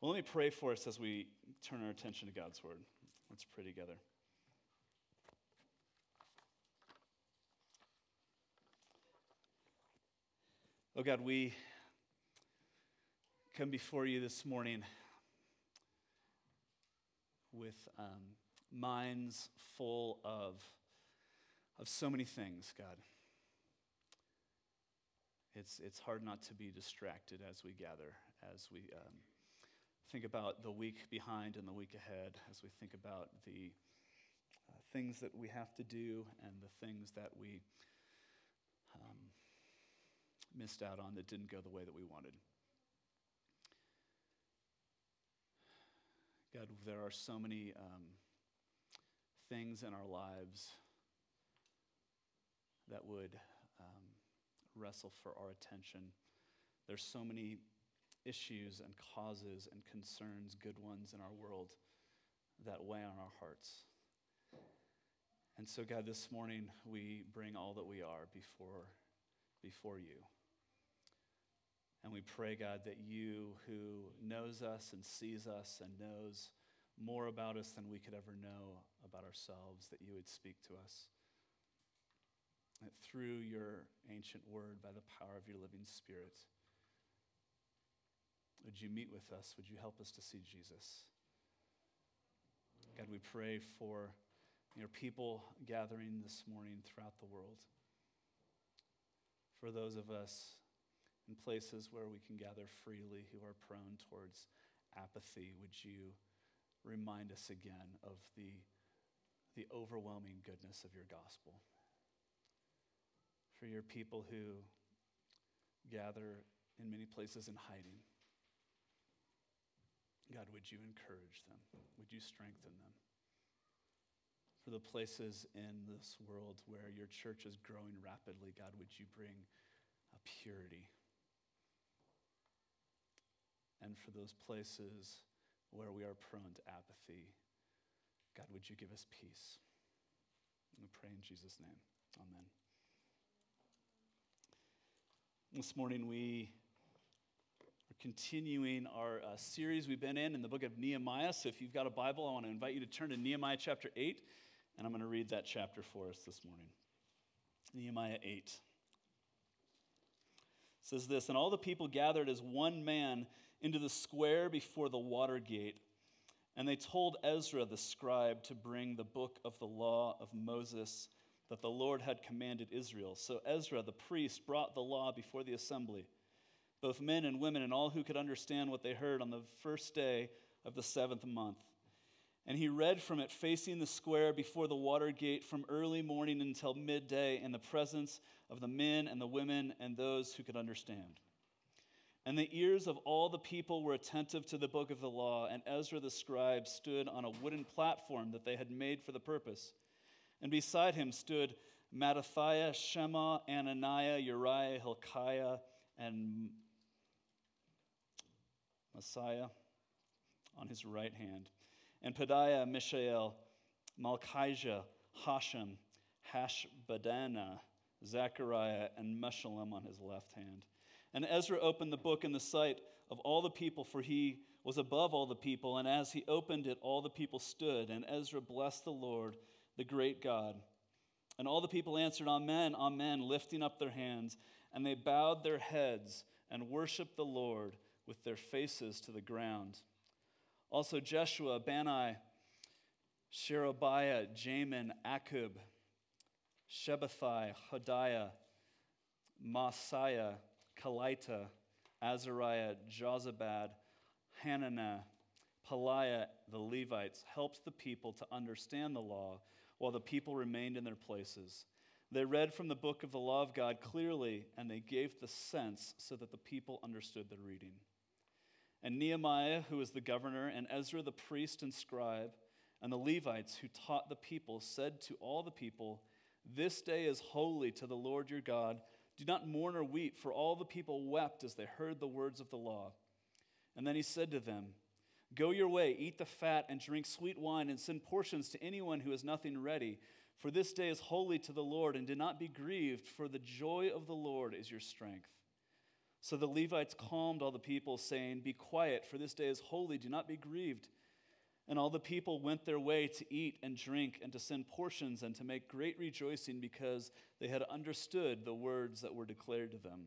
Well, let me pray for us as we turn our attention to God's word. Let's pray together. Oh God, we come before you this morning with um, minds full of, of so many things, God. It's, it's hard not to be distracted as we gather, as we um, think about the week behind and the week ahead, as we think about the uh, things that we have to do and the things that we um, missed out on that didn't go the way that we wanted. God, there are so many um, things in our lives that would um, wrestle for our attention. There's so many issues and causes and concerns, good ones in our world, that weigh on our hearts. And so, God, this morning we bring all that we are before, before you. And we pray, God, that you, who knows us and sees us and knows more about us than we could ever know about ourselves, that you would speak to us. That through your ancient word, by the power of your living spirit, would you meet with us? Would you help us to see Jesus? God, we pray for your people gathering this morning throughout the world. For those of us in places where we can gather freely who are prone towards apathy, would you remind us again of the, the overwhelming goodness of your gospel? For your people who gather in many places in hiding, God, would you encourage them? Would you strengthen them? For the places in this world where your church is growing rapidly, God, would you bring a purity? And for those places where we are prone to apathy, God, would you give us peace? We pray in Jesus' name. Amen. This morning we continuing our uh, series we've been in in the book of Nehemiah. So if you've got a Bible, I want to invite you to turn to Nehemiah chapter 8, and I'm going to read that chapter for us this morning. Nehemiah 8 says this And all the people gathered as one man into the square before the water gate. And they told Ezra the scribe to bring the book of the law of Moses that the Lord had commanded Israel. So Ezra the priest brought the law before the assembly, both men and women, and all who could understand what they heard on the first day of the seventh month. And he read from it facing the square before the water gate from early morning until midday in the presence of the men and the women and those who could understand. And the ears of all the people were attentive to the book of the law, and Ezra the scribe stood on a wooden platform that they had made for the purpose. And beside him stood Mattithiah, Shema, Anaiah, Uriah, Hilkiah, and Maaseiah on his right hand, and Pedaiah, Mishael, Malchijah, Hashum, Hashbaddanah, Zechariah, and Meshullam on his left hand. And Ezra opened the book in the sight of all the people, for he was above all the people. And as he opened it, all the people stood. And Ezra blessed the Lord, the great God. And all the people answered, Amen, Amen, lifting up their hands. And they bowed their heads and worshiped the Lord with their faces to the ground. Also, Jeshua, Bani, Sherebiah, Jamin, Akkub, Shabbethai, Hodiah, Maaseiah, Kelita, Azariah, Jozabad, Hananiah, Pelaiah, the Levites, helped the people to understand the law while the people remained in their places. They read from the book of the law of God clearly, and they gave the sense so that the people understood the reading. And Nehemiah, who was the governor, and Ezra the priest and scribe, and the Levites who taught the people, said to all the people, This day is holy to the Lord your God. Do not mourn or weep, for all the people wept as they heard the words of the law. And then he said to them, Go your way, eat the fat, and drink sweet wine, and send portions to anyone who has nothing ready. For this day is holy to the Lord, and do not be grieved, for the joy of the Lord is your strength. So the Levites calmed all the people, saying, Be quiet, for this day is holy, do not be grieved. And all the people went their way to eat and drink and to send portions and to make great rejoicing because they had understood the words that were declared to them.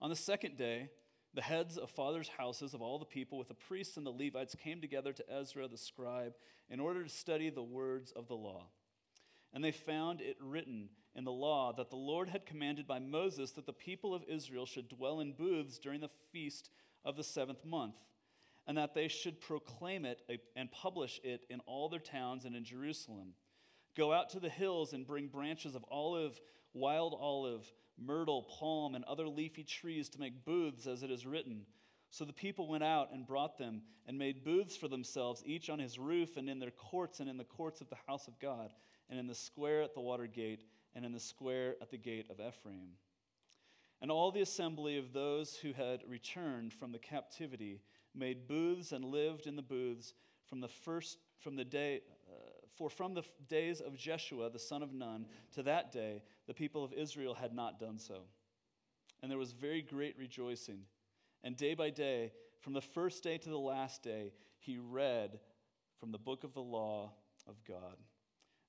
On the second day, the heads of fathers' houses of all the people, with the priests and the Levites, came together to Ezra the scribe in order to study the words of the law. And they found it written in the law that the Lord had commanded by Moses that the people of Israel should dwell in booths during the feast of the seventh month, and that they should proclaim it and publish it in all their towns and in Jerusalem. Go out to the hills and bring branches of olive, wild olive, myrtle, palm, and other leafy trees to make booths, as it is written. So the people went out and brought them and made booths for themselves, each on his roof and in their courts and in the courts of the house of God, and in the square at the water gate and in the square at the gate of Ephraim. And all the assembly of those who had returned from the captivity made booths and lived in the booths from the first from the day uh, for from the days of Jeshua the son of Nun to that day the people of Israel had not done so. And there was very great rejoicing. And day by day, from the first day to the last day, he read from the book of the law of God.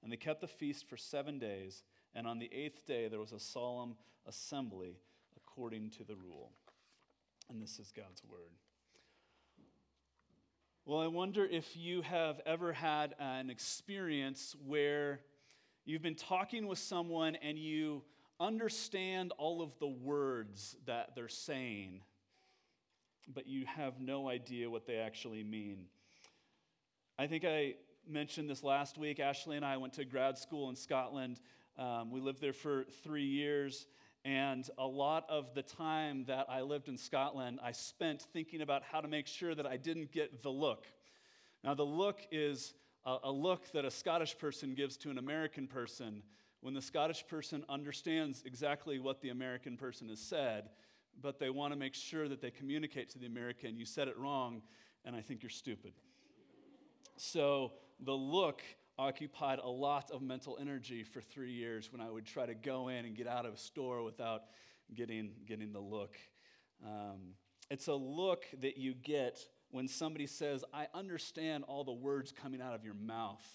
And they kept the feast for seven days, and on the eighth day there was a solemn assembly according to the rule. And this is God's word. Well, I wonder if you have ever had an experience where you've been talking with someone and you understand all of the words that they're saying, but you have no idea what they actually mean. I think I mentioned this last week. Ashley and I went to grad school in Scotland. Um, we lived there for three years. And a lot of the time that I lived in Scotland, I spent thinking about how to make sure that I didn't get the look. Now, the look is a, a look that a Scottish person gives to an American person when the Scottish person understands exactly what the American person has said, but they want to make sure that they communicate to the American, you said it wrong, and I think you're stupid. So the look occupied a lot of mental energy for three years when I would try to go in and get out of a store without getting, getting the look. Um, it's a look that you get when somebody says, I understand all the words coming out of your mouth,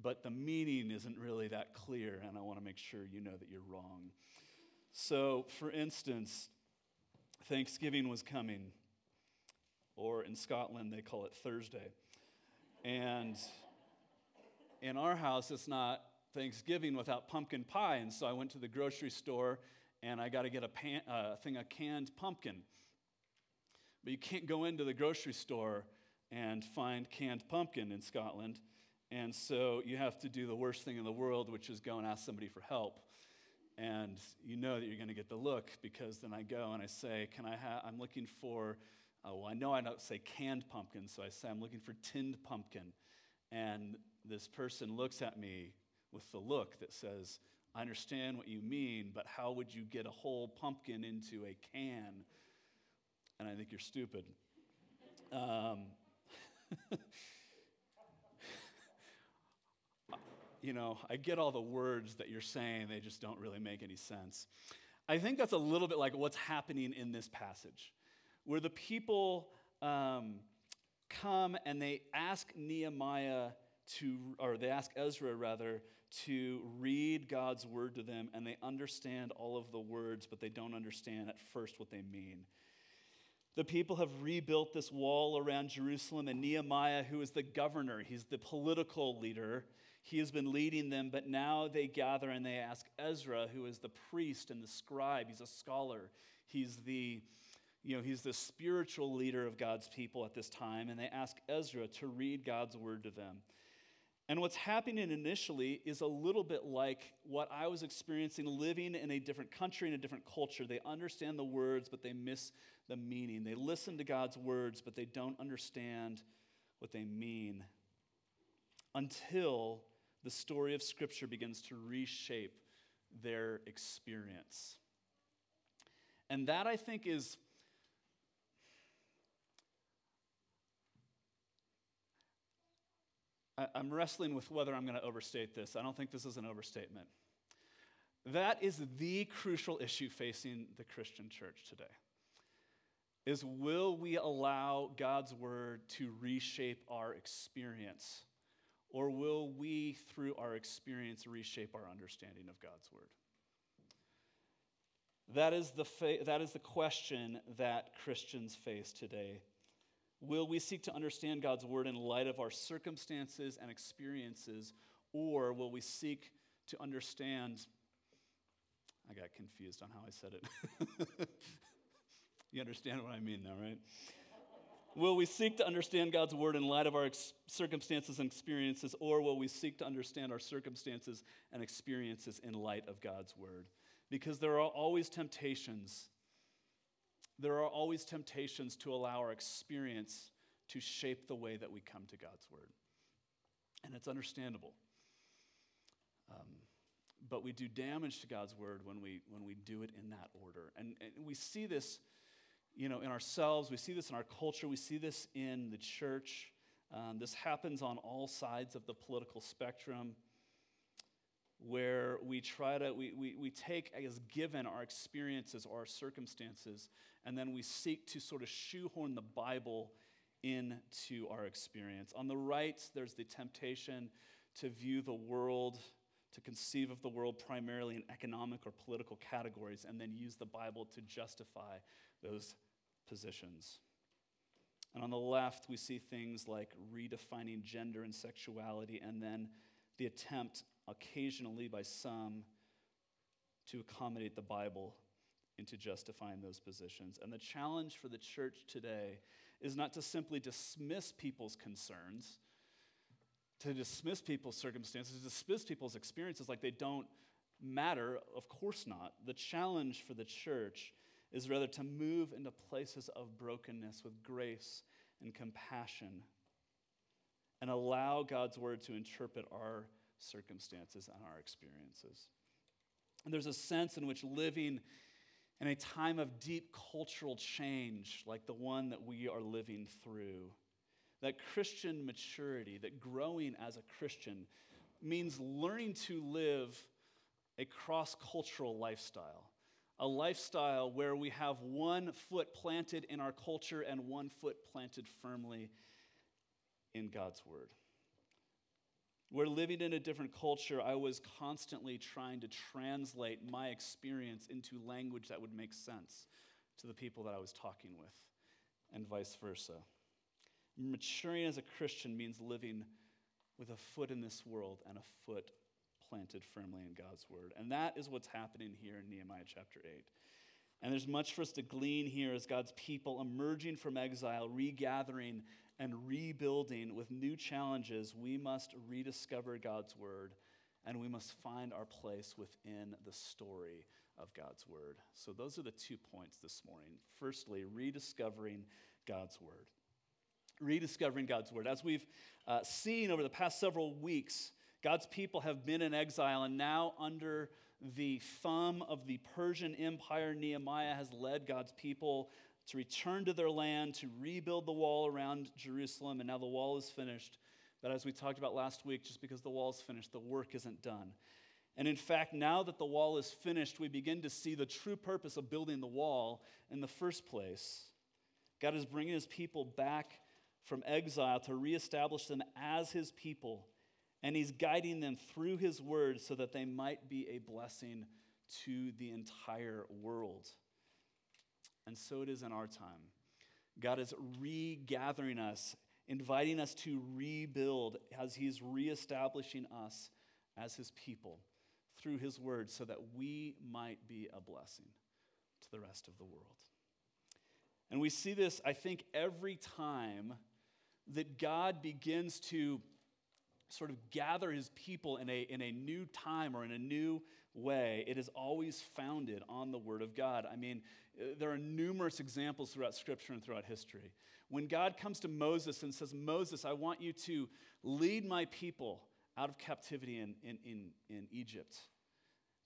but the meaning isn't really that clear, and I want to make sure you know that you're wrong. So, for instance, Thanksgiving was coming, or in Scotland, they call it Thursday. And in our house, it's not Thanksgiving without pumpkin pie. And so I went to the grocery store and I got to get a pan, uh, thing of canned pumpkin. But you can't go into the grocery store and find canned pumpkin in Scotland. And so you have to do the worst thing in the world, which is go and ask somebody for help. And you know that you're going to get the look because then I go and I say, Can I have, I'm looking for, uh, well, I know I don't say canned pumpkin, so I say, I'm looking for tinned pumpkin. And this person looks at me with the look that says, I understand what you mean, but how would you get a whole pumpkin into a can? And I think you're stupid. Um, you know, I get all the words that you're saying, they just don't really make any sense. I think that's a little bit like what's happening in this passage, where the people um, come and they ask Nehemiah to, or they ask Ezra rather, to read God's word to them, and they understand all of the words, but they don't understand at first what they mean. The people have rebuilt this wall around Jerusalem, and Nehemiah, who is the governor, he's the political leader, he has been leading them, but now they gather and they ask Ezra, who is the priest and the scribe, he's a scholar, he's the you know, he's the spiritual leader of God's people at this time, and they ask Ezra to read God's word to them. And what's happening initially is a little bit like what I was experiencing living in a different country, in a different culture. They understand the words, but they miss the meaning. They listen to God's words, but they don't understand what they mean until the story of Scripture begins to reshape their experience. And that, I think, is I'm wrestling with whether I'm going to overstate this. I don't think this is an overstatement. That is the crucial issue facing the Christian church today. Is will we allow God's word to reshape our experience? Or will we, through our experience, reshape our understanding of God's word? That is the, fa- that is the question that Christians face today. Will we seek to understand God's word in light of our circumstances and experiences, or will we seek to understand? I got confused on how I said it. you understand what I mean, though, right? Will we seek to understand God's word in light of our ex- circumstances and experiences, or will we seek to understand our circumstances and experiences in light of God's word? Because there are always temptations. There are always temptations to allow our experience to shape the way that we come to God's word. And it's understandable. Um, but we do damage to God's word when we, when we do it in that order. And, and we see this you know, in ourselves, we see this in our culture, we see this in the church. Um, this happens on all sides of the political spectrum where we try to, we, we, we take as given our experiences or our circumstances, and then we seek to sort of shoehorn the Bible into our experience. On the right, there's the temptation to view the world, to conceive of the world primarily in economic or political categories, and then use the Bible to justify those positions. And on the left, we see things like redefining gender and sexuality, and then the attempt occasionally by some to accommodate the Bible into justifying those positions. And the challenge for the church today is not to simply dismiss people's concerns, to dismiss people's circumstances, to dismiss people's experiences like they don't matter. Of course not. The challenge for the church is rather to move into places of brokenness with grace and compassion and allow God's word to interpret our circumstances and our experiences. And there's a sense in which living in a time of deep cultural change, like the one that we are living through, that Christian maturity, that growing as a Christian, means learning to live a cross cultural lifestyle. A lifestyle where we have one foot planted in our culture and one foot planted firmly in God's Word. We're living in a different culture. I was constantly trying to translate my experience into language that would make sense to the people that I was talking with, and vice versa. Maturing as a Christian means living with a foot in this world and a foot planted firmly in God's word. And that is what's happening here in Nehemiah chapter 8. And there's much for us to glean here as God's people emerging from exile, regathering and rebuilding with new challenges, we must rediscover God's word and we must find our place within the story of God's word. So, those are the two points this morning. Firstly, rediscovering God's word. Rediscovering God's word. As we've uh, seen over the past several weeks, God's people have been in exile and now under the thumb of the Persian Empire, Nehemiah has led God's people to return to their land, to rebuild the wall around Jerusalem, and now the wall is finished. But as we talked about last week, just because the wall is finished, the work isn't done. And in fact, now that the wall is finished, we begin to see the true purpose of building the wall in the first place. God is bringing his people back from exile to reestablish them as his people, and he's guiding them through his word so that they might be a blessing to the entire world. And so it is in our time. God is regathering us, inviting us to rebuild as He's reestablishing us as His people through His word so that we might be a blessing to the rest of the world. And we see this, I think, every time that God begins to sort of gather his people in a, in a new time or in a new way, it is always founded on the Word of God. I mean, uh, there are numerous examples throughout Scripture and throughout history. When God comes to Moses and says, Moses, I want you to lead my people out of captivity in, in, in, in Egypt,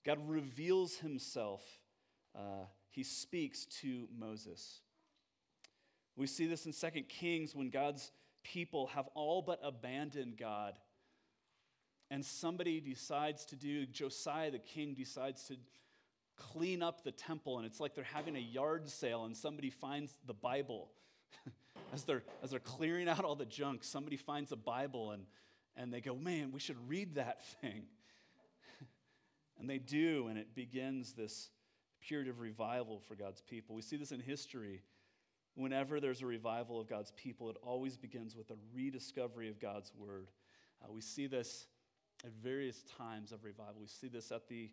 God reveals himself. Uh, he speaks to Moses. We see this in 2 Kings when God's people have all but abandoned God and somebody decides to do, Josiah the king decides to clean up the temple, and it's like they're having a yard sale, and somebody finds the Bible. as, they're, as they're clearing out all the junk, somebody finds a Bible, and, and they go, Man, we should read that thing. and they do, and it begins this period of revival for God's people. We see this in history. Whenever there's a revival of God's people, it always begins with a rediscovery of God's word. Uh, we see this at various times of revival. We see this at the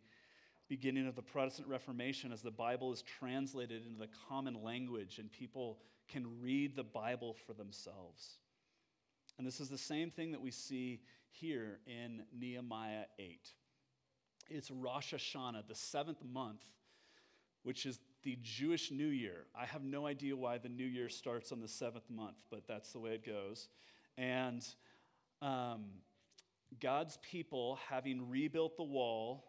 beginning of the Protestant Reformation as the Bible is translated into the common language and people can read the Bible for themselves. And this is the same thing that we see here in Nehemiah 8. It's Rosh Hashanah, the seventh month, which is the Jewish New Year. I have no idea why the New Year starts on the seventh month, but that's the way it goes. And um, God's people, having rebuilt the wall,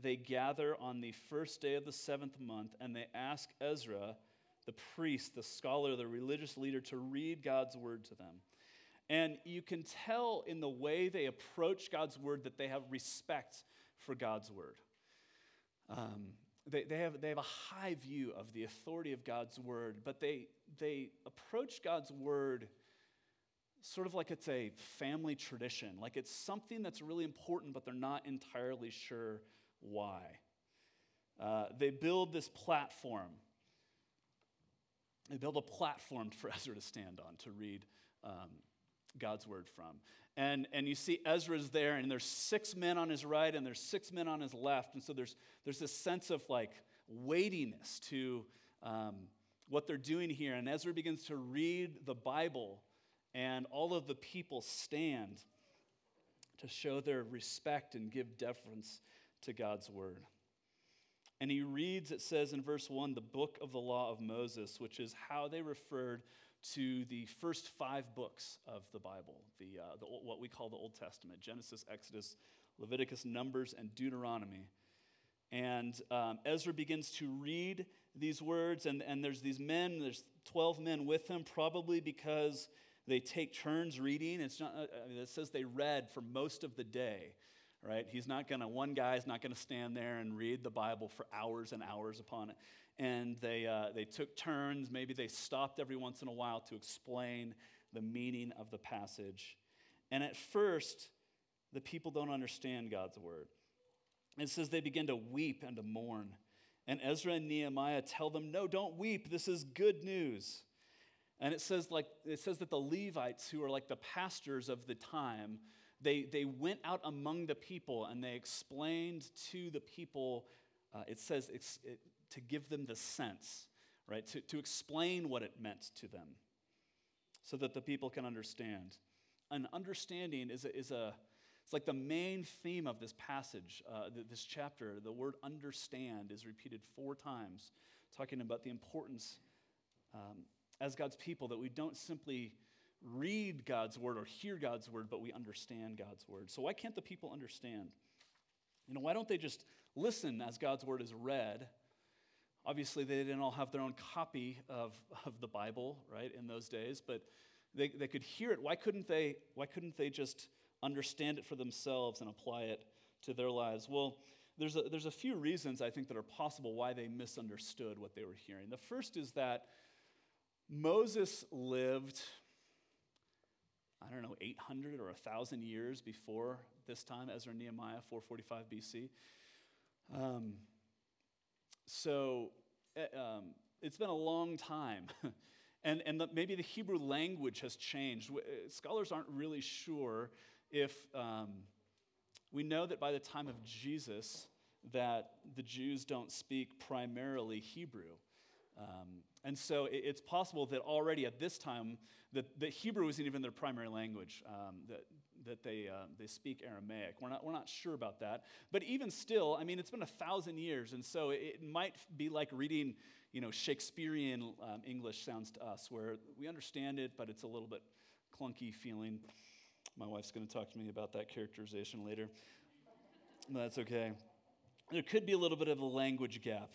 they gather on the first day of the seventh month and they ask Ezra, the priest, the scholar, the religious leader, to read God's word to them. And you can tell in the way they approach God's word that they have respect for God's word. Um, they, they, have, they have a high view of the authority of God's word, but they, they approach God's word sort of like it's a family tradition, like it's something that's really important, but they're not entirely sure why. Uh, they build this platform. They build a platform for Ezra to stand on to read um, God's word from. And, and you see Ezra's there, and there's six men on his right, and there's six men on his left. And so there's, there's this sense of like weightiness to um, what they're doing here. And Ezra begins to read the Bible, and all of the people stand to show their respect and give deference to God's word. And he reads, it says in verse 1, the book of the law of Moses, which is how they referred to the first five books of the Bible, the, uh, the, what we call the Old Testament Genesis, Exodus, Leviticus, Numbers, and Deuteronomy. And um, Ezra begins to read these words, and, and there's these men, there's 12 men with him, probably because they take turns reading. It's not, I mean, it says they read for most of the day right? He's not going to, one guy's not going to stand there and read the Bible for hours and hours upon it. And they, uh, they took turns. Maybe they stopped every once in a while to explain the meaning of the passage. And at first, the people don't understand God's word. It says they begin to weep and to mourn. And Ezra and Nehemiah tell them, No, don't weep. This is good news. And it says, like, it says that the Levites, who are like the pastors of the time, they, they went out among the people and they explained to the people, uh, it says it, to give them the sense, right? To, to explain what it meant to them so that the people can understand. An understanding is a, is a it's like the main theme of this passage, uh, this chapter. The word understand is repeated four times, talking about the importance um, as God's people that we don't simply read God's word or hear God's word, but we understand God's word. So, why can't the people understand? You know, why don't they just listen as God's word is read? Obviously, they didn't all have their own copy of, of the Bible, right, in those days, but they, they could hear it. Why couldn't they, why couldn't they just understand it for themselves and apply it to their lives? Well, there's a, there's a few reasons I think that are possible why they misunderstood what they were hearing. The first is that Moses lived I don't know, 800 or 1,000 years before this time, Ezra and Nehemiah, 445 BC. Um, so eh, um, it's been a long time. and and the, maybe the Hebrew language has changed. Eh, scholars aren't really sure if um, we know that by the time of Jesus, that the Jews don't speak primarily Hebrew. Um, and so it, it's possible that already at this time, that, that Hebrew isn't even their primary language, um, that, that they, uh, they speak Aramaic. We're not, we're not sure about that. But even still, I mean, it's been a thousand years, and so it, it might be like reading, you know, Shakespearean um, English sounds to us, where we understand it, but it's a little bit clunky feeling. My wife's going to talk to me about that characterization later. That's okay. There could be a little bit of a language gap.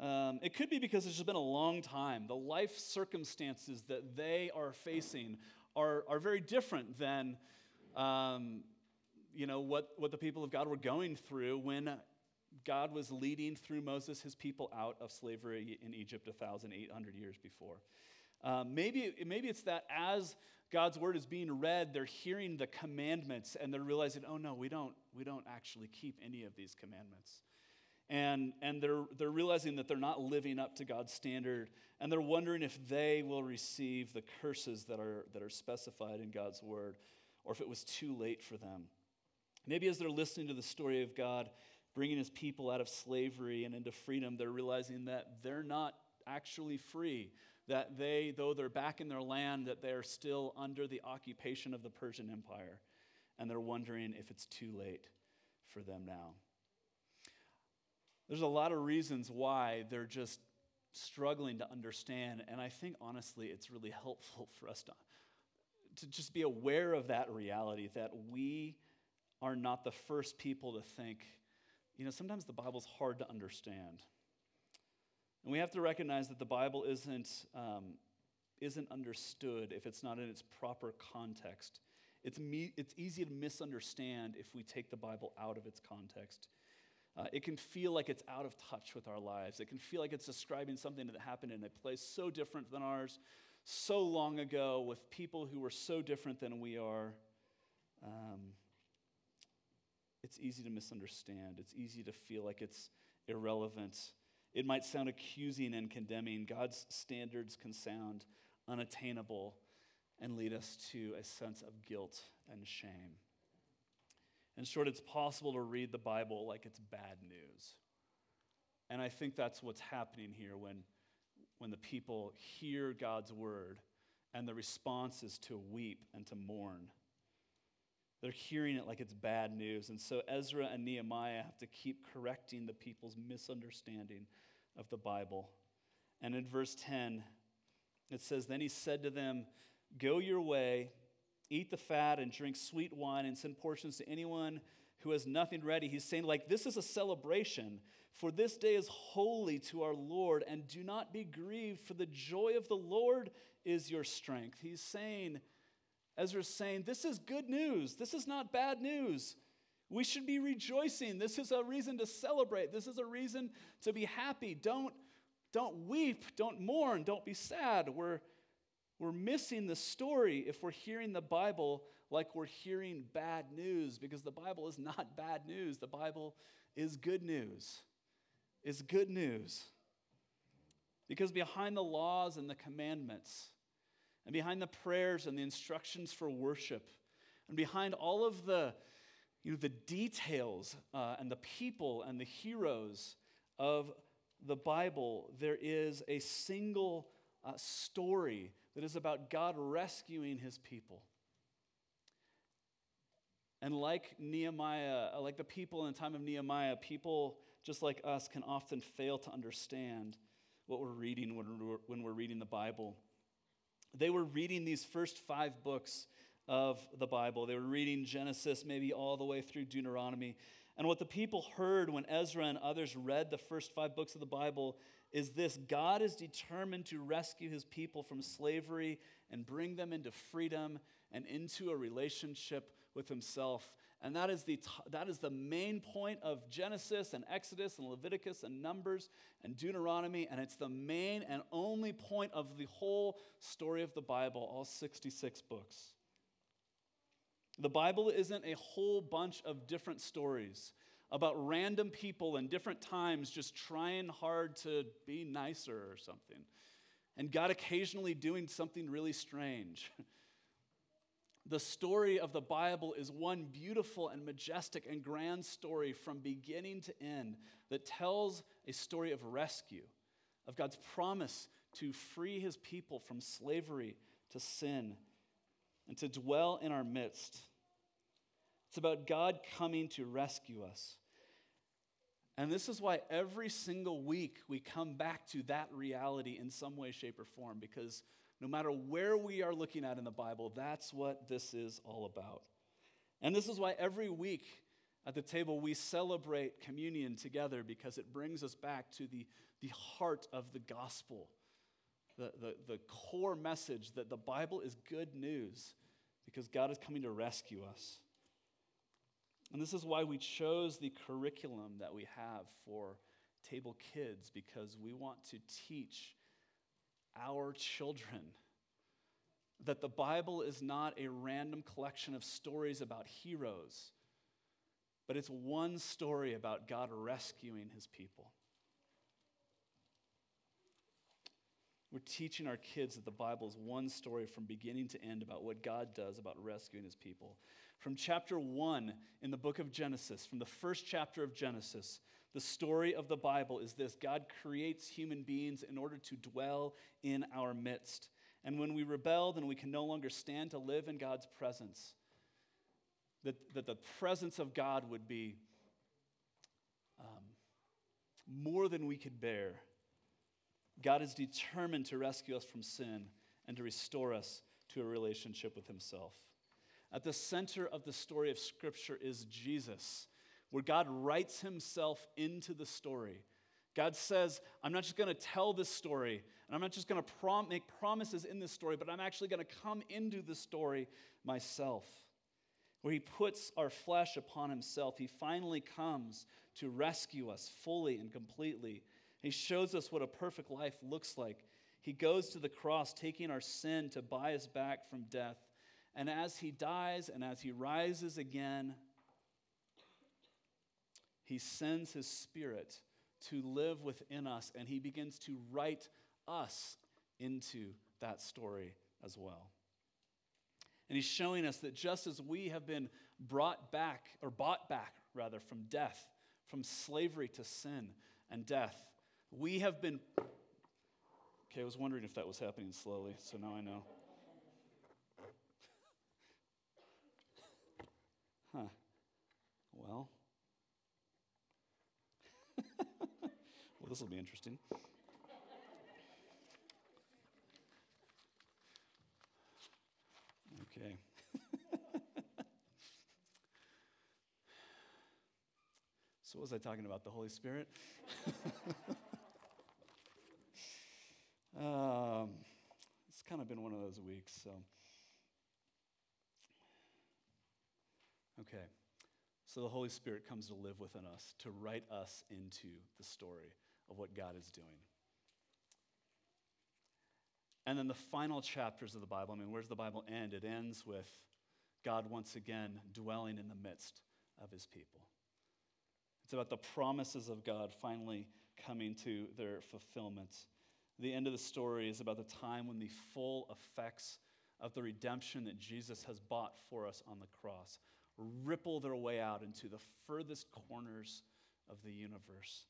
Um, it could be because it's just been a long time. The life circumstances that they are facing are, are very different than um, you know, what, what the people of God were going through when God was leading through Moses his people out of slavery in Egypt 1,800 years before. Um, maybe, maybe it's that as God's word is being read, they're hearing the commandments and they're realizing, oh no, we don't, we don't actually keep any of these commandments. And, and they're, they're realizing that they're not living up to God's standard, and they're wondering if they will receive the curses that are, that are specified in God's word, or if it was too late for them. Maybe as they're listening to the story of God bringing his people out of slavery and into freedom, they're realizing that they're not actually free, that they, though they're back in their land, that they're still under the occupation of the Persian Empire. And they're wondering if it's too late for them now. There's a lot of reasons why they're just struggling to understand. And I think, honestly, it's really helpful for us to, to just be aware of that reality that we are not the first people to think, you know, sometimes the Bible's hard to understand. And we have to recognize that the Bible isn't, um, isn't understood if it's not in its proper context. It's, me, it's easy to misunderstand if we take the Bible out of its context. Uh, it can feel like it's out of touch with our lives. It can feel like it's describing something that happened in a place so different than ours, so long ago, with people who were so different than we are. Um, it's easy to misunderstand. It's easy to feel like it's irrelevant. It might sound accusing and condemning. God's standards can sound unattainable and lead us to a sense of guilt and shame. In short, it's possible to read the Bible like it's bad news. And I think that's what's happening here when, when the people hear God's word and the response is to weep and to mourn. They're hearing it like it's bad news. And so Ezra and Nehemiah have to keep correcting the people's misunderstanding of the Bible. And in verse 10, it says, Then he said to them, Go your way, eat the fat, and drink sweet wine, and send portions to anyone who has nothing ready. He's saying, like, this is a celebration, for this day is holy to our Lord, and do not be grieved, for the joy of the Lord is your strength. He's saying, Ezra's saying, This is good news. This is not bad news. We should be rejoicing. This is a reason to celebrate. This is a reason to be happy. Don't, don't weep. Don't mourn. Don't be sad. We're, we're missing the story if we're hearing the Bible like we're hearing bad news because the Bible is not bad news. The Bible is good news. Is good news. Because behind the laws and the commandments, and behind the prayers and the instructions for worship, and behind all of the, you know, the details uh, and the people and the heroes of the Bible, there is a single uh, story that is about God rescuing his people. And like Nehemiah, uh, like the people in the time of Nehemiah, people just like us can often fail to understand what we're reading when we're, when we're reading the Bible they were reading these first five books of the Bible. They were reading Genesis, maybe all the way through Deuteronomy. And what the people heard when Ezra and others read the first five books of the Bible is this God is determined to rescue his people from slavery and bring them into freedom and into a relationship with himself. And that is, the, that is the main point of Genesis and Exodus and Leviticus and Numbers and Deuteronomy. And it's the main and only point of the whole story of the Bible, all 66 books. The Bible isn't a whole bunch of different stories about random people in different times just trying hard to be nicer or something. And God occasionally doing something really strange. The story of the Bible is one beautiful and majestic and grand story from beginning to end that tells a story of rescue, of God's promise to free his people from slavery to sin and to dwell in our midst. It's about God coming to rescue us. And this is why every single week we come back to that reality in some way, shape, or form, because no matter where we are looking at in the Bible, that's what this is all about. And this is why every week at the table we celebrate communion together because it brings us back to the, the heart of the gospel, the, the, the core message that the Bible is good news because God is coming to rescue us. And this is why we chose the curriculum that we have for Table Kids, because we want to teach our children that the Bible is not a random collection of stories about heroes, but it's one story about God rescuing his people. We're teaching our kids that the Bible is one story from beginning to end about what God does about rescuing his people. From chapter one in the book of Genesis, from the first chapter of Genesis, the story of the Bible is this God creates human beings in order to dwell in our midst. And when we rebel, then we can no longer stand to live in God's presence. That, that the presence of God would be um, more than we could bear. God is determined to rescue us from sin and to restore us to a relationship with Himself. At the center of the story of Scripture is Jesus, where God writes Himself into the story. God says, I'm not just going to tell this story, and I'm not just going to prom- make promises in this story, but I'm actually going to come into the story myself. Where he puts our flesh upon himself, he finally comes to rescue us fully and completely. He shows us what a perfect life looks like. He goes to the cross, taking our sin to buy us back from death. And as he dies and as he rises again, he sends his spirit to live within us, and he begins to write us into that story as well. And he's showing us that just as we have been brought back, or bought back rather, from death, from slavery to sin and death, we have been. Okay, I was wondering if that was happening slowly, so now I know. Well, well, this will be interesting. Okay. so, what was I talking about? The Holy Spirit? um, it's kind of been one of those weeks, so. Okay. So the Holy Spirit comes to live within us, to write us into the story of what God is doing. And then the final chapters of the Bible, I mean, where's the Bible end? It ends with God once again dwelling in the midst of his people. It's about the promises of God finally coming to their fulfillment. The end of the story is about the time when the full effects of the redemption that Jesus has bought for us on the cross ripple their way out into the furthest corners of the universe.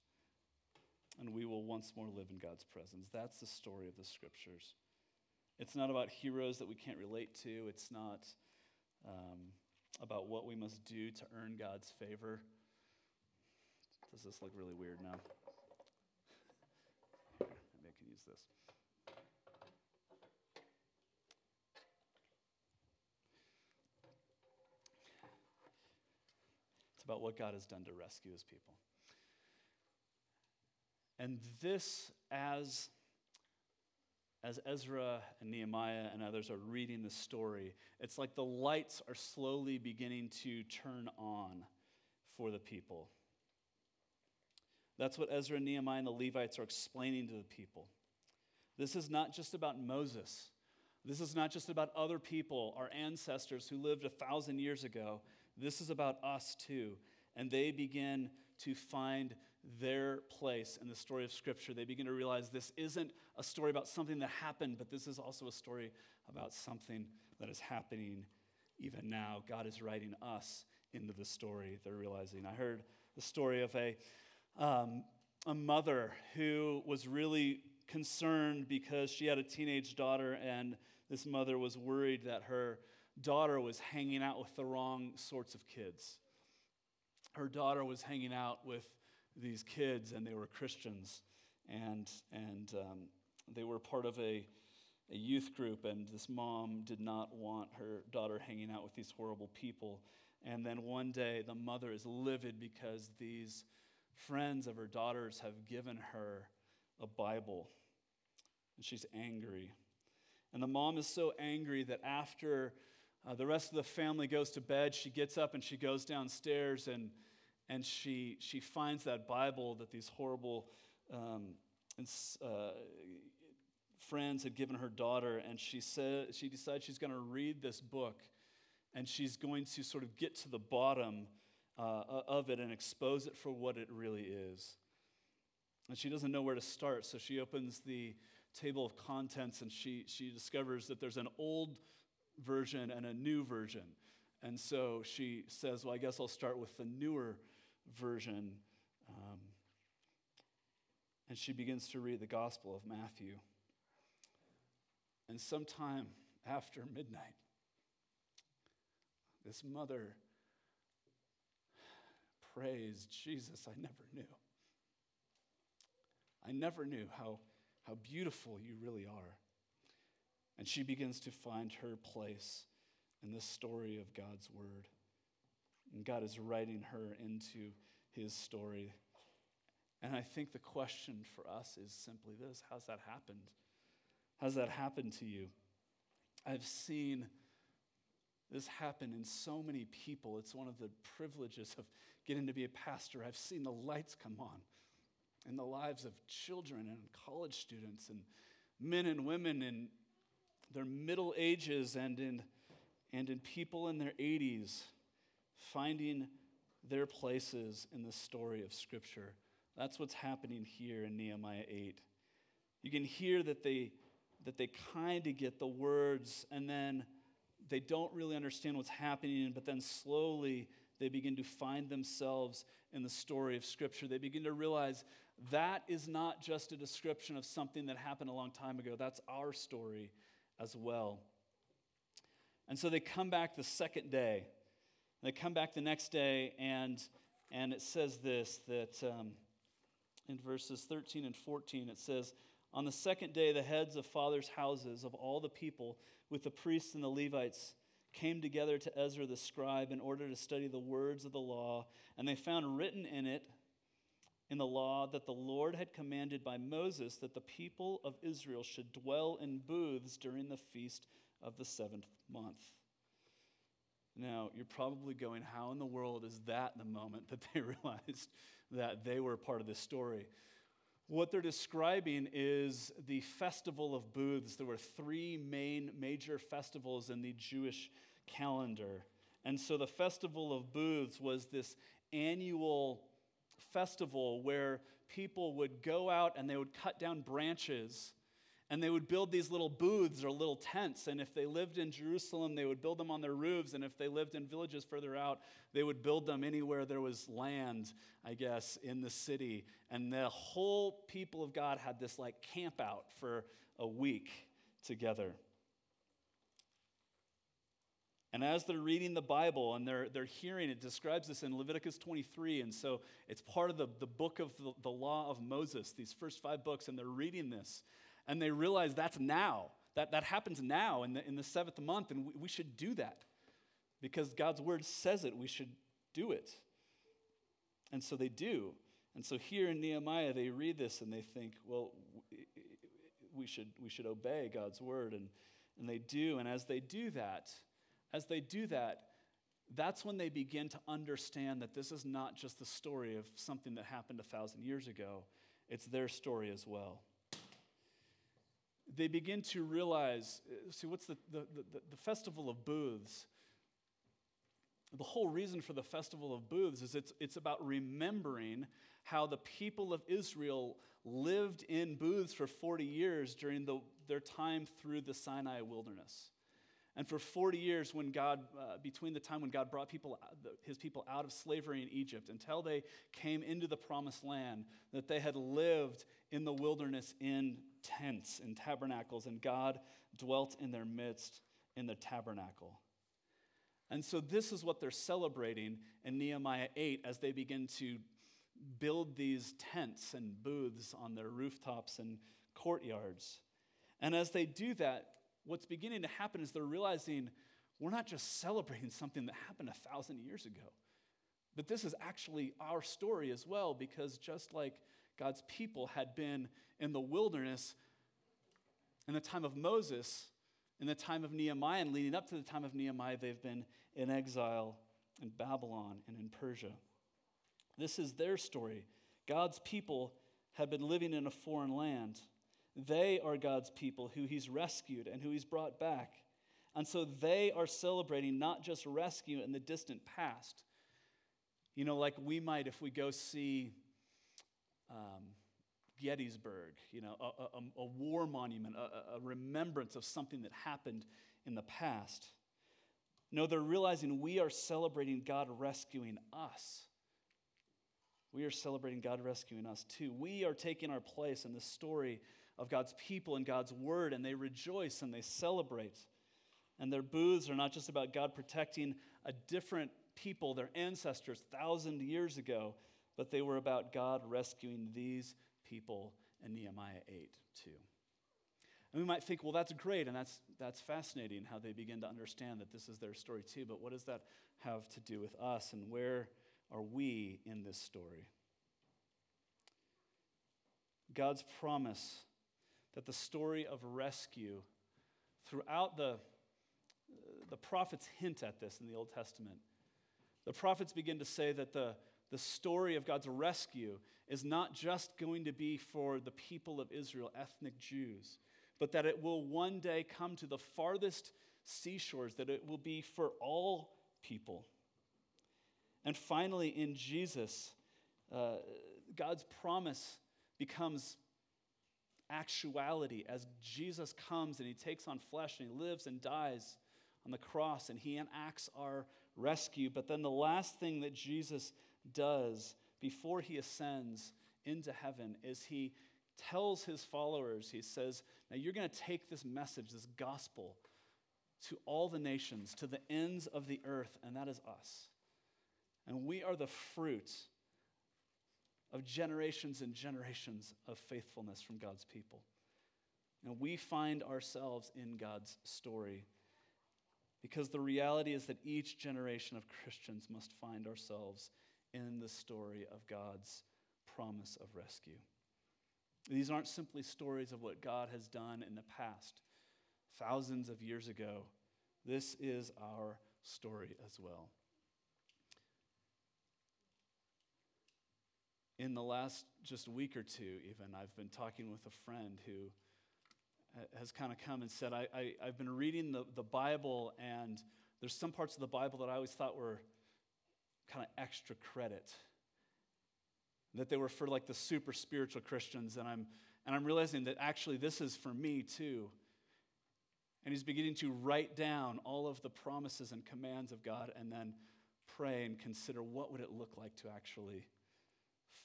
And we will once more live in God's presence. That's the story of the scriptures. It's not about heroes that we can't relate to. It's not um, about what we must do to earn God's favor. Does this look really weird now? Maybe I can use this. It's about what God has done to rescue his people. And this, as as Ezra and Nehemiah and others are reading the story, it's like the lights are slowly beginning to turn on for the people. That's what Ezra Nehemiah and the Levites are explaining to the people. This is not just about Moses. This is not just about other people, our ancestors who lived a thousand years ago. This is about us too. And they begin to find their place in the story of Scripture. They begin to realize this isn't a story about something that happened, but this is also a story about something that is happening even now. God is writing us into the story they're realizing. I heard the story of a, um, a mother who was really concerned because she had a teenage daughter, and this mother was worried that her daughter was hanging out with the wrong sorts of kids. Her daughter was hanging out with these kids, and they were Christians, and, and um, they were part of a, a youth group, and this mom did not want her daughter hanging out with these horrible people. And then one day, the mother is livid because these friends of her daughters have given her a Bible, and she's angry. And the mom is so angry that after Uh, the rest of the family goes to bed. She gets up and she goes downstairs and, and she, she finds that Bible that these horrible um, uh, friends had given her daughter. And she, said, she decides she's going to read this book and she's going to sort of get to the bottom uh, of it and expose it for what it really is. And she doesn't know where to start, so she opens the table of contents and she, she discovers that there's an old version and a new version. And so she says, Well, I guess I'll start with the newer version. Um, and she begins to read the Gospel of Matthew. And sometime after midnight, this mother prays, Jesus, I never knew. I never knew how, how beautiful you really are. And she begins to find her place in the story of God's word. And God is writing her into his story. And I think the question for us is simply this How's that happened? How's that happened to you? I've seen this happen in so many people. It's one of the privileges of getting to be a pastor. I've seen the lights come on in the lives of children and college students and men and women in their middle ages and in, and in people in their 80s finding their places in the story of Scripture. That's what's happening here in Nehemiah 8. You can hear that they, that they kind of get the words and then they don't really understand what's happening, but then slowly they begin to find themselves in the story of Scripture. They begin to realize that is not just a description of something that happened a long time ago, that's our story as well. And so they come back the second day. They come back the next day, and, and it says this that um, in verses 13 and 14, it says, On the second day, the heads of fathers' houses of all the people, with the priests and the Levites, came together to Ezra the scribe in order to study the words of the law, and they found written in it, in the law, that the Lord had commanded by Moses that the people of Israel should dwell in booths during the feast of the seventh month. Now, you're probably going, How in the world is that the moment that they realized that they were part of this story? What they're describing is the Festival of Booths. There were three main major festivals in the Jewish calendar. And so the Festival of Booths was this annual festival where people would go out and they would cut down branches and they would build these little booths or little tents. And if they lived in Jerusalem, they would build them on their roofs. And if they lived in villages further out, they would build them anywhere there was land, I guess, in the city. And the whole people of God had this like camp out for a week together. And as they're reading the Bible and they're, they're hearing, it describes this in Leviticus 23. And so it's part of the, the book of the, the law of Moses, these first five books, and they're reading this. And they realize that's now. That, that happens now in the, in the seventh month, and we, we should do that because God's word says it. We should do it. And so they do. And so here in Nehemiah, they read this and they think, well, we should, we should obey God's word. And, and they do. And as they do that, as they do that, that's when they begin to understand that this is not just the story of something that happened a thousand years ago, it's their story as well. They begin to realize uh, see, what's the, the, the, the festival of booths? The whole reason for the festival of booths is it's, it's about remembering how the people of Israel lived in booths for 40 years during the, their time through the Sinai wilderness. And for 40 years, when God, uh, between the time when God brought people, his people out of slavery in Egypt until they came into the promised land, that they had lived in the wilderness in tents and tabernacles, and God dwelt in their midst in the tabernacle. And so, this is what they're celebrating in Nehemiah 8 as they begin to build these tents and booths on their rooftops and courtyards. And as they do that, what's beginning to happen is they're realizing we're not just celebrating something that happened a thousand years ago, but this is actually our story as well, because just like God's people had been in the wilderness in the time of Moses, In the time of Nehemiah and leading up to the time of Nehemiah, they've been in exile in Babylon and in Persia. This is their story. God's people have been living in a foreign land. They are God's people who He's rescued and who He's brought back. And so they are celebrating not just rescue in the distant past. You know, like we might if we go see um, Gettysburg, you know, a, a, a war monument, a, a remembrance of something that happened in the past. No, they're realizing we are celebrating God rescuing us. We are celebrating God rescuing us too. We are taking our place in the story of God's people and God's word, and they rejoice and they celebrate. And their booths are not just about God protecting a different people, their ancestors, thousand years ago, but they were about God rescuing these people in Nehemiah 8 too. And we might think, well, that's great, and that's, that's fascinating how they begin to understand that this is their story too, but what does that have to do with us, and where are we in this story? God's promise that the story of rescue throughout the, the prophets hint at this in the Old Testament. The prophets begin to say that the, the story of God's rescue is not just going to be for the people of Israel, ethnic Jews, but that it will one day come to the farthest seashores, that it will be for all people. And finally, in Jesus, uh, God's promise becomes actuality as Jesus comes and he takes on flesh and he lives and dies on the cross and he enacts our rescue. But then the last thing that Jesus does before he ascends into heaven is he tells his followers, he says, Now you're going to take this message, this gospel, to all the nations, to the ends of the earth, and that is us. And we are the fruit of generations and generations of faithfulness from God's people. And we find ourselves in God's story because the reality is that each generation of Christians must find ourselves in the story of God's promise of rescue. These aren't simply stories of what God has done in the past, thousands of years ago. This is our story as well. In the last just week or two, even, I've been talking with a friend who uh, has kind of come and said, I, I, have been reading the, the Bible, and there's some parts of the Bible that I always thought were kind of extra credit. That they were for like the super spiritual Christians, and I'm, and I'm realizing that actually this is for me too. And he's beginning to write down all of the promises and commands of God and then pray and consider what would it look like to actually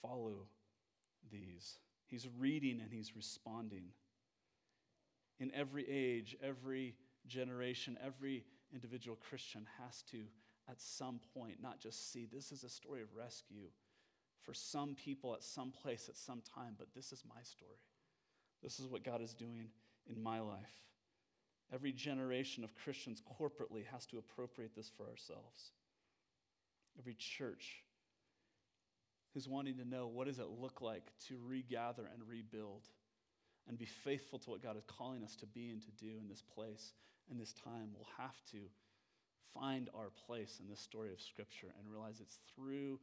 follow these. He's reading and he's responding in every age, every generation, every individual Christian has to, at some point, not just see this is a story of rescue for some people at some place at some time, but this is my story. This is what God is doing in my life. Every generation of Christians corporately has to appropriate this for ourselves. Every church who's wanting to know what does it look like to regather and rebuild and be faithful to what God is calling us to be and to do in this place and this time, we'll have to find our place in this story of Scripture and realize it's through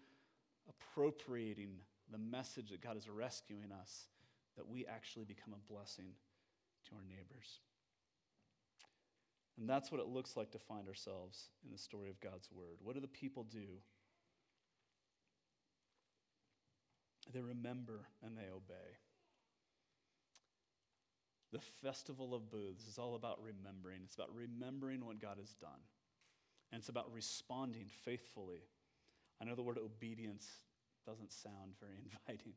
appropriating the message that God is rescuing us that we actually become a blessing to our neighbors. And that's what it looks like to find ourselves in the story of God's Word. What do the people do? They remember and they obey. The Festival of Booths is all about remembering. It's about remembering what God has done. And it's about responding faithfully. I know the word obedience doesn't sound very inviting.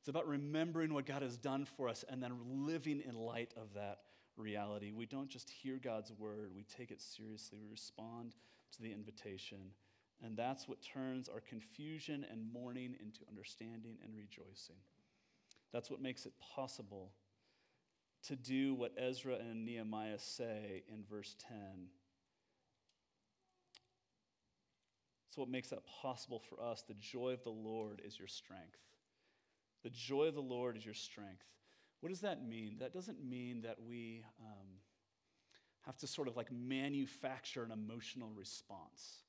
It's about remembering what God has done for us and then living in light of that reality. We don't just hear God's word, we take it seriously. We respond to the invitation. And that's what turns our confusion and mourning into understanding and rejoicing. That's what makes it possible to do what Ezra and Nehemiah say in verse 10. So, what makes that possible for us? The joy of the Lord is your strength. The joy of the Lord is your strength. What does that mean? That doesn't mean that we um, have to sort of like manufacture an emotional response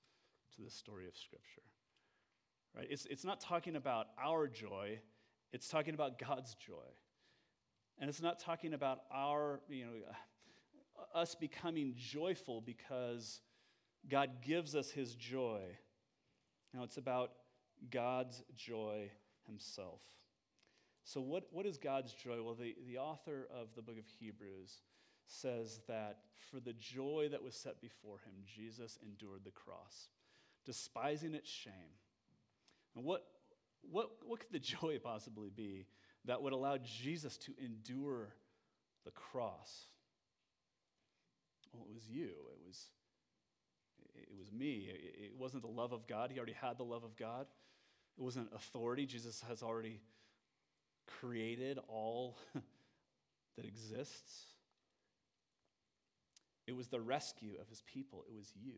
to the story of Scripture. Right? It's, it's not talking about our joy, it's talking about God's joy. And it's not talking about our, you know, uh, us becoming joyful because God gives us his joy. Now, it's about God's joy himself. So, what, what is God's joy? Well, the, the author of the book of Hebrews says that for the joy that was set before him, Jesus endured the cross, despising its shame. And what, what, what could the joy possibly be that would allow Jesus to endure the cross? Well, it was you. It was, it was me. It wasn't the love of God. He already had the love of God. It wasn't authority. Jesus has already created all that exists. It was the rescue of his people. It was you.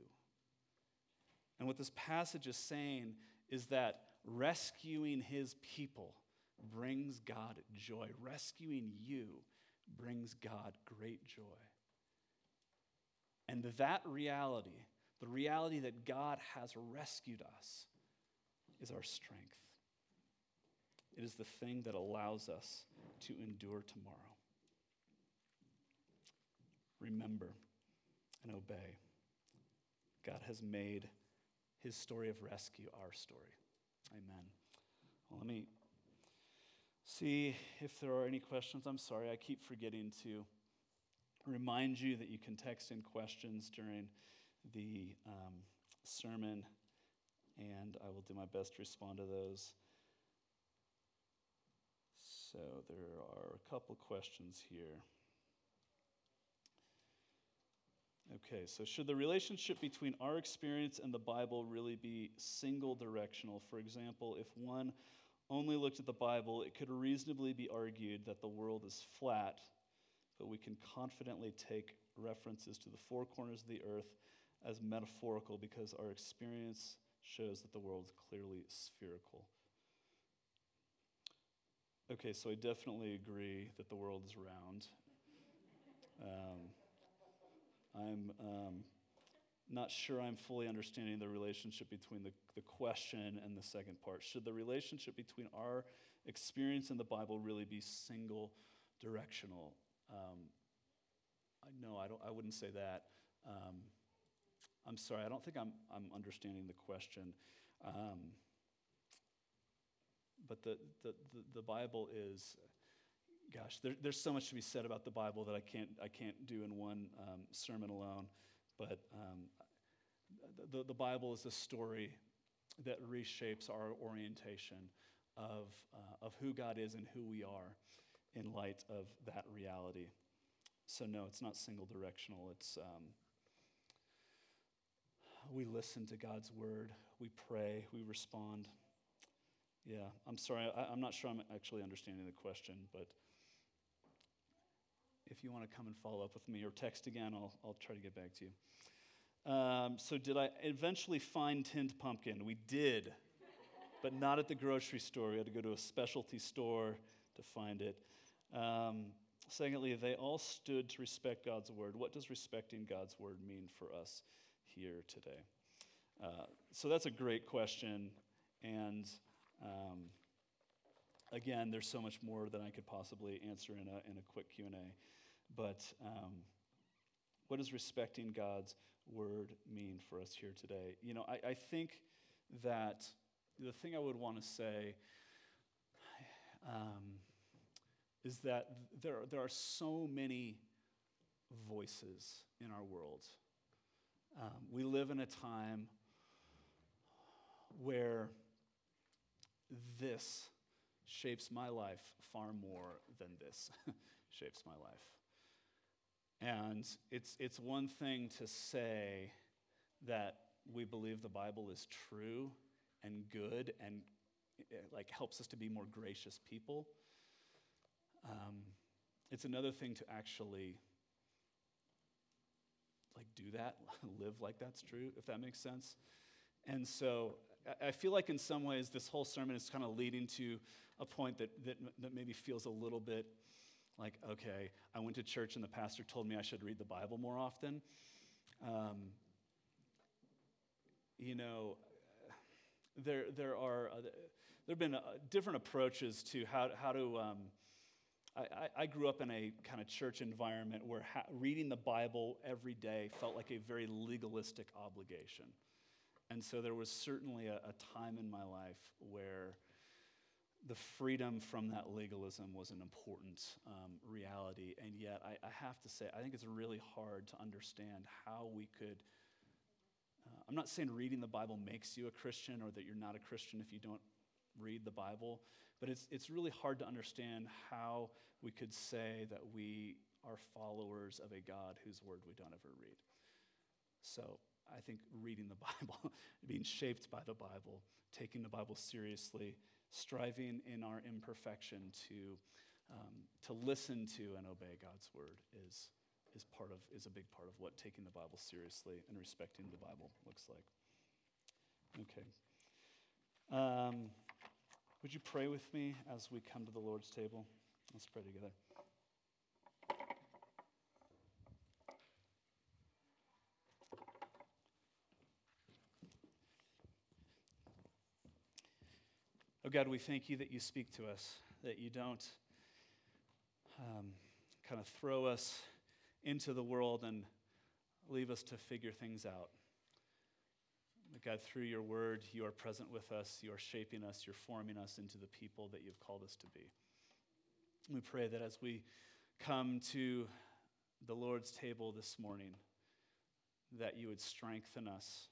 And what this passage is saying is that rescuing his people brings God joy. Rescuing you brings God great joy. And that reality, the reality that God has rescued us, is our strength. It is the thing that allows us to endure tomorrow. Remember and obey. God has made his story of rescue our story. Amen. Well, let me see if there are any questions. I'm sorry, I keep forgetting to remind you that you can text in questions during the um, sermon, and I will do my best to respond to those. So there are a couple questions here. Okay, so should the relationship between our experience and the Bible really be single directional? For example, if one only looked at the Bible, it could reasonably be argued that the world is flat but we can confidently take references to the four corners of the earth as metaphorical because our experience shows that the world is clearly spherical. Okay, so I definitely agree that the world is round. Um, I'm um, not sure I'm fully understanding the relationship between the, the question and the second part. Should the relationship between our experience and the Bible really be single directional? Um, no, I, don't, I wouldn't say that. Um, I'm sorry, I don't think I'm, I'm understanding the question. Um, but the, the, the, the, Bible is, gosh, there, there's so much to be said about the Bible that I can't, I can't do in one um, sermon alone. But um, the, the Bible is a story that reshapes our orientation of, uh, of who God is and who we are in light of that reality. So, no, it's not single directional. It's um, we listen to God's word, we pray, we respond. Yeah, I'm sorry, I, I'm not sure I'm actually understanding the question, but if you want to come and follow up with me or text again, I'll, I'll try to get back to you. Um, so, did I eventually find tinned pumpkin? We did, but not at the grocery store. We had to go to a specialty store to find it. Um, secondly, they all stood to respect God's word. What does respecting God's word mean for us here today? Uh, so that's a great question. And um, again, there's so much more than I could possibly answer in a, in a quick Q&A. But um, what does respecting God's word mean for us here today? You know, I, I think that the thing I would want to say um, is that there, there are so many voices in our world. Um, we live in a time where this shapes my life far more than this shapes my life. And it's, it's one thing to say that we believe the Bible is true and good and it, like helps us to be more gracious people. Um, it's another thing to actually like do that, live like that's true, if that makes sense. And so I feel like in some ways this whole sermon is kind of leading to a point that, that, that maybe feels a little bit Like, okay, I went to church and the pastor told me I should read the Bible more often. Um, you know, there, there are there have been uh, different approaches to how, how to. Um, I, I, grew up in a kind of church environment where reading the Bible every day felt like a very legalistic obligation. And so there was certainly a, a time in my life where the freedom from that legalism was an important um, reality. And yet, I, I, have to say, I think it's really hard to understand how we could. Uh, I'm not saying reading the Bible makes you a Christian or that you're not a Christian if you don't read the Bible, but it's, it's really hard to understand how we could say that we are followers of a God whose word we don't ever read. So I think reading the Bible, being shaped by the Bible, taking the Bible seriously, striving in our imperfection to, um, to listen to and obey God's word is, is, part of, is a big part of what taking the Bible seriously and respecting the Bible looks like. Okay. Um, would you pray with me as we come to the Lord's table? Let's pray together. God, we thank you that you speak to us, that you don't um, kind of throw us into the world and leave us to figure things out. But God, through your word, you are present with us, you are shaping us, you're forming us into the people that you've called us to be. We pray that as we come to the Lord's table this morning, that you would strengthen us,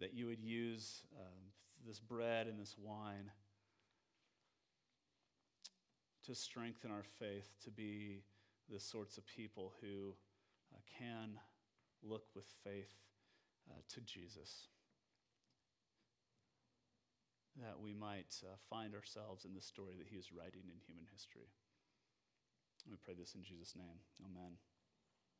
that you would use um, this bread and this wine to strengthen our faith to be the sorts of people who uh, can look with faith uh, to Jesus. That we might uh, find ourselves in the story that he is writing in human history. We pray this in Jesus' name. Amen.